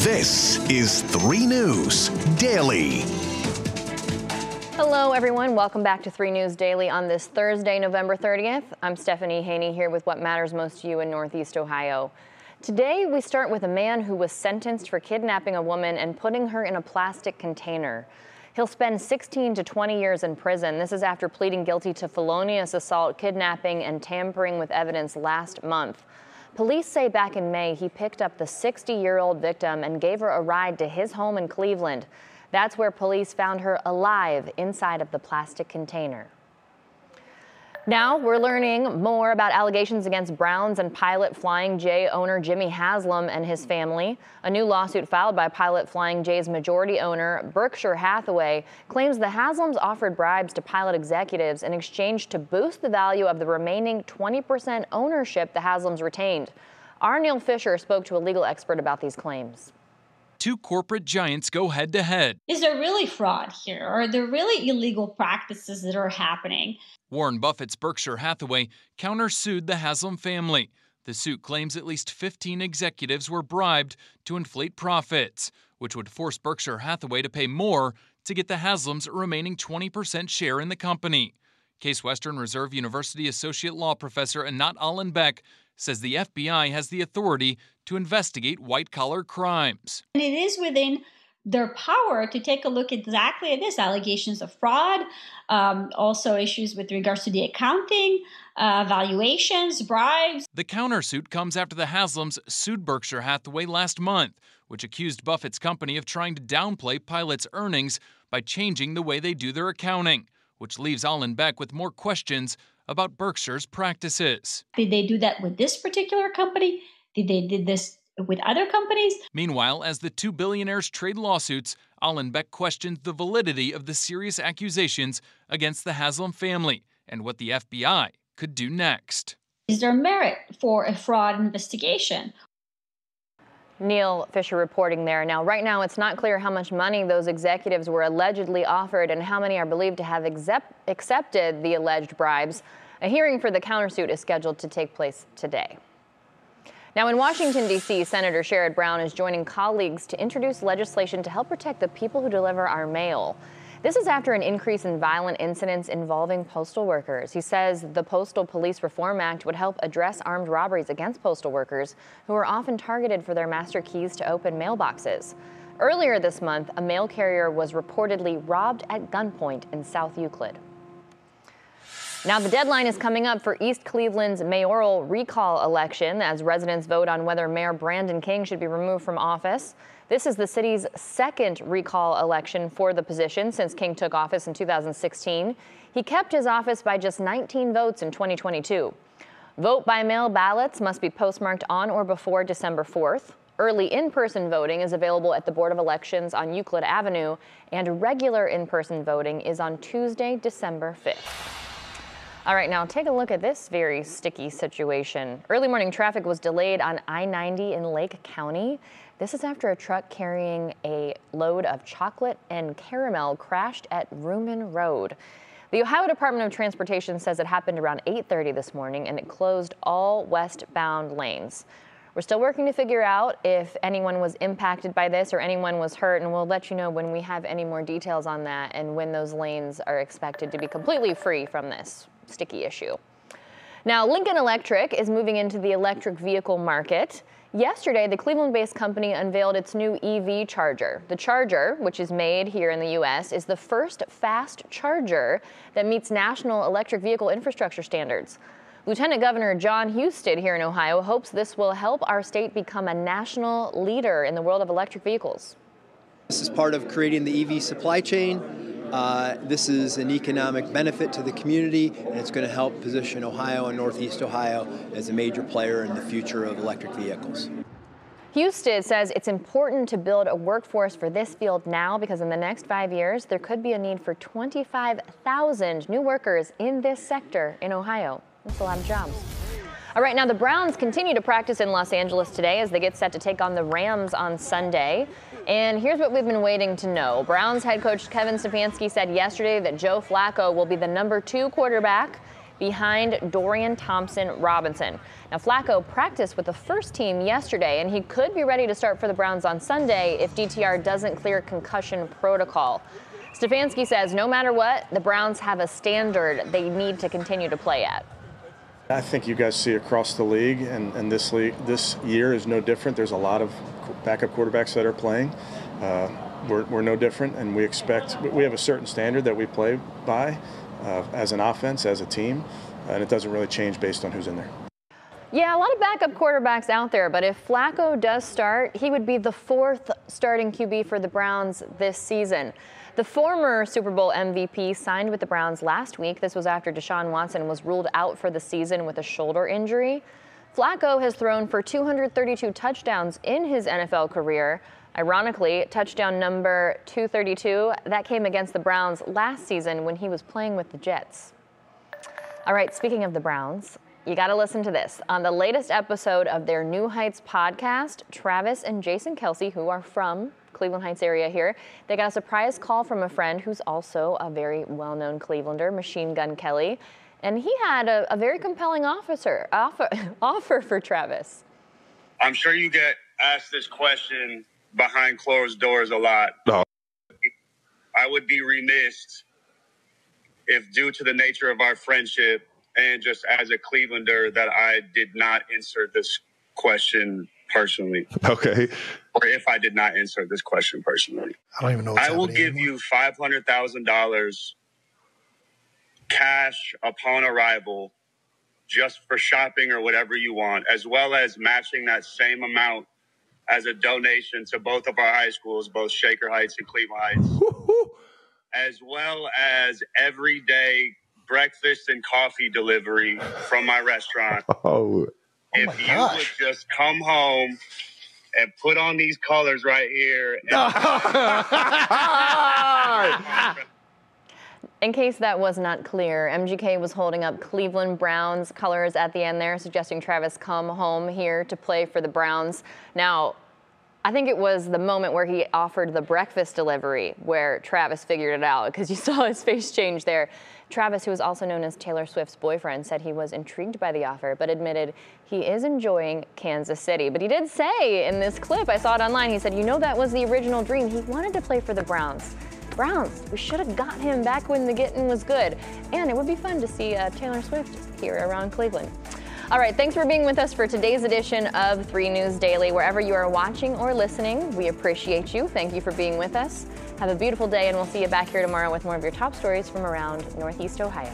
This is 3 News Daily. Hello, everyone. Welcome back to 3 News Daily on this Thursday, November 30th. I'm Stephanie Haney here with what matters most to you in Northeast Ohio. Today, we start with a man who was sentenced for kidnapping a woman and putting her in a plastic container. He'll spend 16 to 20 years in prison. This is after pleading guilty to felonious assault, kidnapping, and tampering with evidence last month. Police say back in May, he picked up the 60 year old victim and gave her a ride to his home in Cleveland. That's where police found her alive inside of the plastic container. Now we're learning more about allegations against Browns and Pilot Flying J owner Jimmy Haslam and his family. A new lawsuit filed by Pilot Flying J's majority owner, Berkshire Hathaway, claims the Haslams offered bribes to Pilot executives in exchange to boost the value of the remaining 20% ownership the Haslams retained. Our Neil Fisher spoke to a legal expert about these claims two corporate giants go head to head. Is there really fraud here? Are there really illegal practices that are happening? Warren Buffett's Berkshire Hathaway countersued the Haslam family. The suit claims at least 15 executives were bribed to inflate profits, which would force Berkshire Hathaway to pay more to get the Haslams' remaining 20% share in the company. Case Western Reserve University Associate Law Professor Anat Alon-Beck says the FBI has the authority to investigate white collar crimes. And it is within their power to take a look exactly at this allegations of fraud, um, also issues with regards to the accounting, uh, valuations, bribes. The countersuit comes after the Haslams sued Berkshire Hathaway last month, which accused Buffett's company of trying to downplay Pilot's earnings by changing the way they do their accounting, which leaves Alon-Beck with more questions about Berkshire's practices. Did they do that with this particular company? Did they did this with other companies? Meanwhile, as the two billionaires trade lawsuits, Alon-Beck questioned the validity of the serious accusations against the Haslam family and what the FBI could do next. Is there merit for a fraud investigation? Neil Fisher reporting there. Now, right now, it's not clear how much money those executives were allegedly offered and how many are believed to have accept- accepted the alleged bribes. A hearing for the countersuit is scheduled to take place today. Now, in Washington, D.C., Senator Sherrod Brown is joining colleagues to introduce legislation to help protect the people who deliver our mail. This is after an increase in violent incidents involving postal workers. He says the Postal Police Reform Act would help address armed robberies against postal workers who are often targeted for their master keys to open mailboxes. Earlier this month, a mail carrier was reportedly robbed at gunpoint in South Euclid. Now, the deadline is coming up for East Cleveland's mayoral recall election as residents vote on whether Mayor Brandon King should be removed from office. This is the city's second recall election for the position since King took office in 2016. He kept his office by just 19 votes in 2022. Vote by mail ballots must be postmarked on or before December 4th. Early in person voting is available at the Board of Elections on Euclid Avenue, and regular in person voting is on Tuesday, December 5th. All right, now take a look at this very sticky situation. Early morning traffic was delayed on I-90 in Lake County. This is after a truck carrying a load of chocolate and caramel crashed at Vrooman Road. The Ohio Department of Transportation says it happened around 8:30 this morning and it closed all westbound lanes. We're still working to figure out if anyone was impacted by this or anyone was hurt, and we'll let you know when we have any more details on that and when those lanes are expected to be completely free from this sticky issue. Now, Lincoln Electric is moving into the electric vehicle market. Yesterday, the Cleveland based company unveiled its new EV charger. The charger, which is made here in the U.S., is the first fast charger that meets national electric vehicle infrastructure standards. Lieutenant Governor John Husted here in Ohio hopes this will help our state become a national leader in the world of electric vehicles. This is part of creating the EV supply chain uh, this is an economic benefit to the community, and it's going to help position Ohio and Northeast Ohio as a major player in the future of electric vehicles. Husted says it's important to build a workforce for this field now because in the next five years, there could be a need for 25,000 new workers in this sector in Ohio. That's a lot of jobs. All right, now the Browns continue to practice in Los Angeles today as they get set to take on the Rams on Sunday. And here's what we've been waiting to know. Browns head coach Kevin Stefanski said yesterday that Joe Flacco will be the number two quarterback. behind Dorian Thompson Robinson. Now, Flacco practiced with the first team yesterday, and he could be ready to start for the Browns on Sunday if DTR doesn't clear concussion protocol. Stefanski says no matter what, the Browns have a standard they need to continue to play at. I think you guys see across the league, and, and this league this year is no different. There's a lot of backup quarterbacks that are playing. Uh, we're, we're no different, and we expect we have a certain standard that we play by uh, as an offense, as a team, and it doesn't really change based on who's in there. Yeah, a lot of backup quarterbacks out there, but if Flacco does start, he would be the fourth starting QB for the Browns this season. The former Super Bowl MVP signed with the Browns last week. This was after Deshaun Watson was ruled out for the season with a shoulder injury. Flacco has thrown for 232 touchdowns in his NFL career. Ironically, touchdown number 232, that came against the Browns last season when he was playing with the Jets. All right, speaking of the Browns, you got to listen to this. On the latest episode of their New Heights podcast, Travis and Jason Kelce, who are from Cleveland Heights area here, they got a surprise call from a friend who's also a very well known Clevelander, Machine Gun Kelly. And he had a, a very compelling officer, offer, offer for Travis. I'm sure you get asked this question behind closed doors a lot. No. I would be remiss if, due to the nature of our friendship, and just as a Clevelander that I did not insert this question personally. Okay. Or if I did not answer this question personally. I don't even know. I will give anymore. you five hundred thousand dollars cash upon arrival just for shopping or whatever you want, as well as matching that same amount as a donation to both of our high schools, both Shaker Heights and Cleveland Heights, as well as every day breakfast and coffee delivery from my restaurant. Oh, Oh if oh you gosh. would just come home and put on these colors right here. In case that was not clear, MGK was holding up Cleveland Browns colors at the end there, suggesting Travis come home here to play for the Browns. Now, I think it was the moment where he offered the breakfast delivery where Travis figured it out because you saw his face change there. Travis, who is also known as Taylor Swift's boyfriend, said he was intrigued by the offer, but admitted he is enjoying Kansas City. But he did say in this clip, I saw it online, he said, You know, that was the original dream. He wanted to play for the Browns. Browns, we should have got him back when the getting was good. And it would be fun to see uh, Taylor Swift here around Cleveland. All right, thanks for being with us for today's edition of 3 News Daily. Wherever you are watching or listening, we appreciate you. Thank you for being with us. Have a beautiful day, and we'll see you back here tomorrow with more of your top stories from around Northeast Ohio.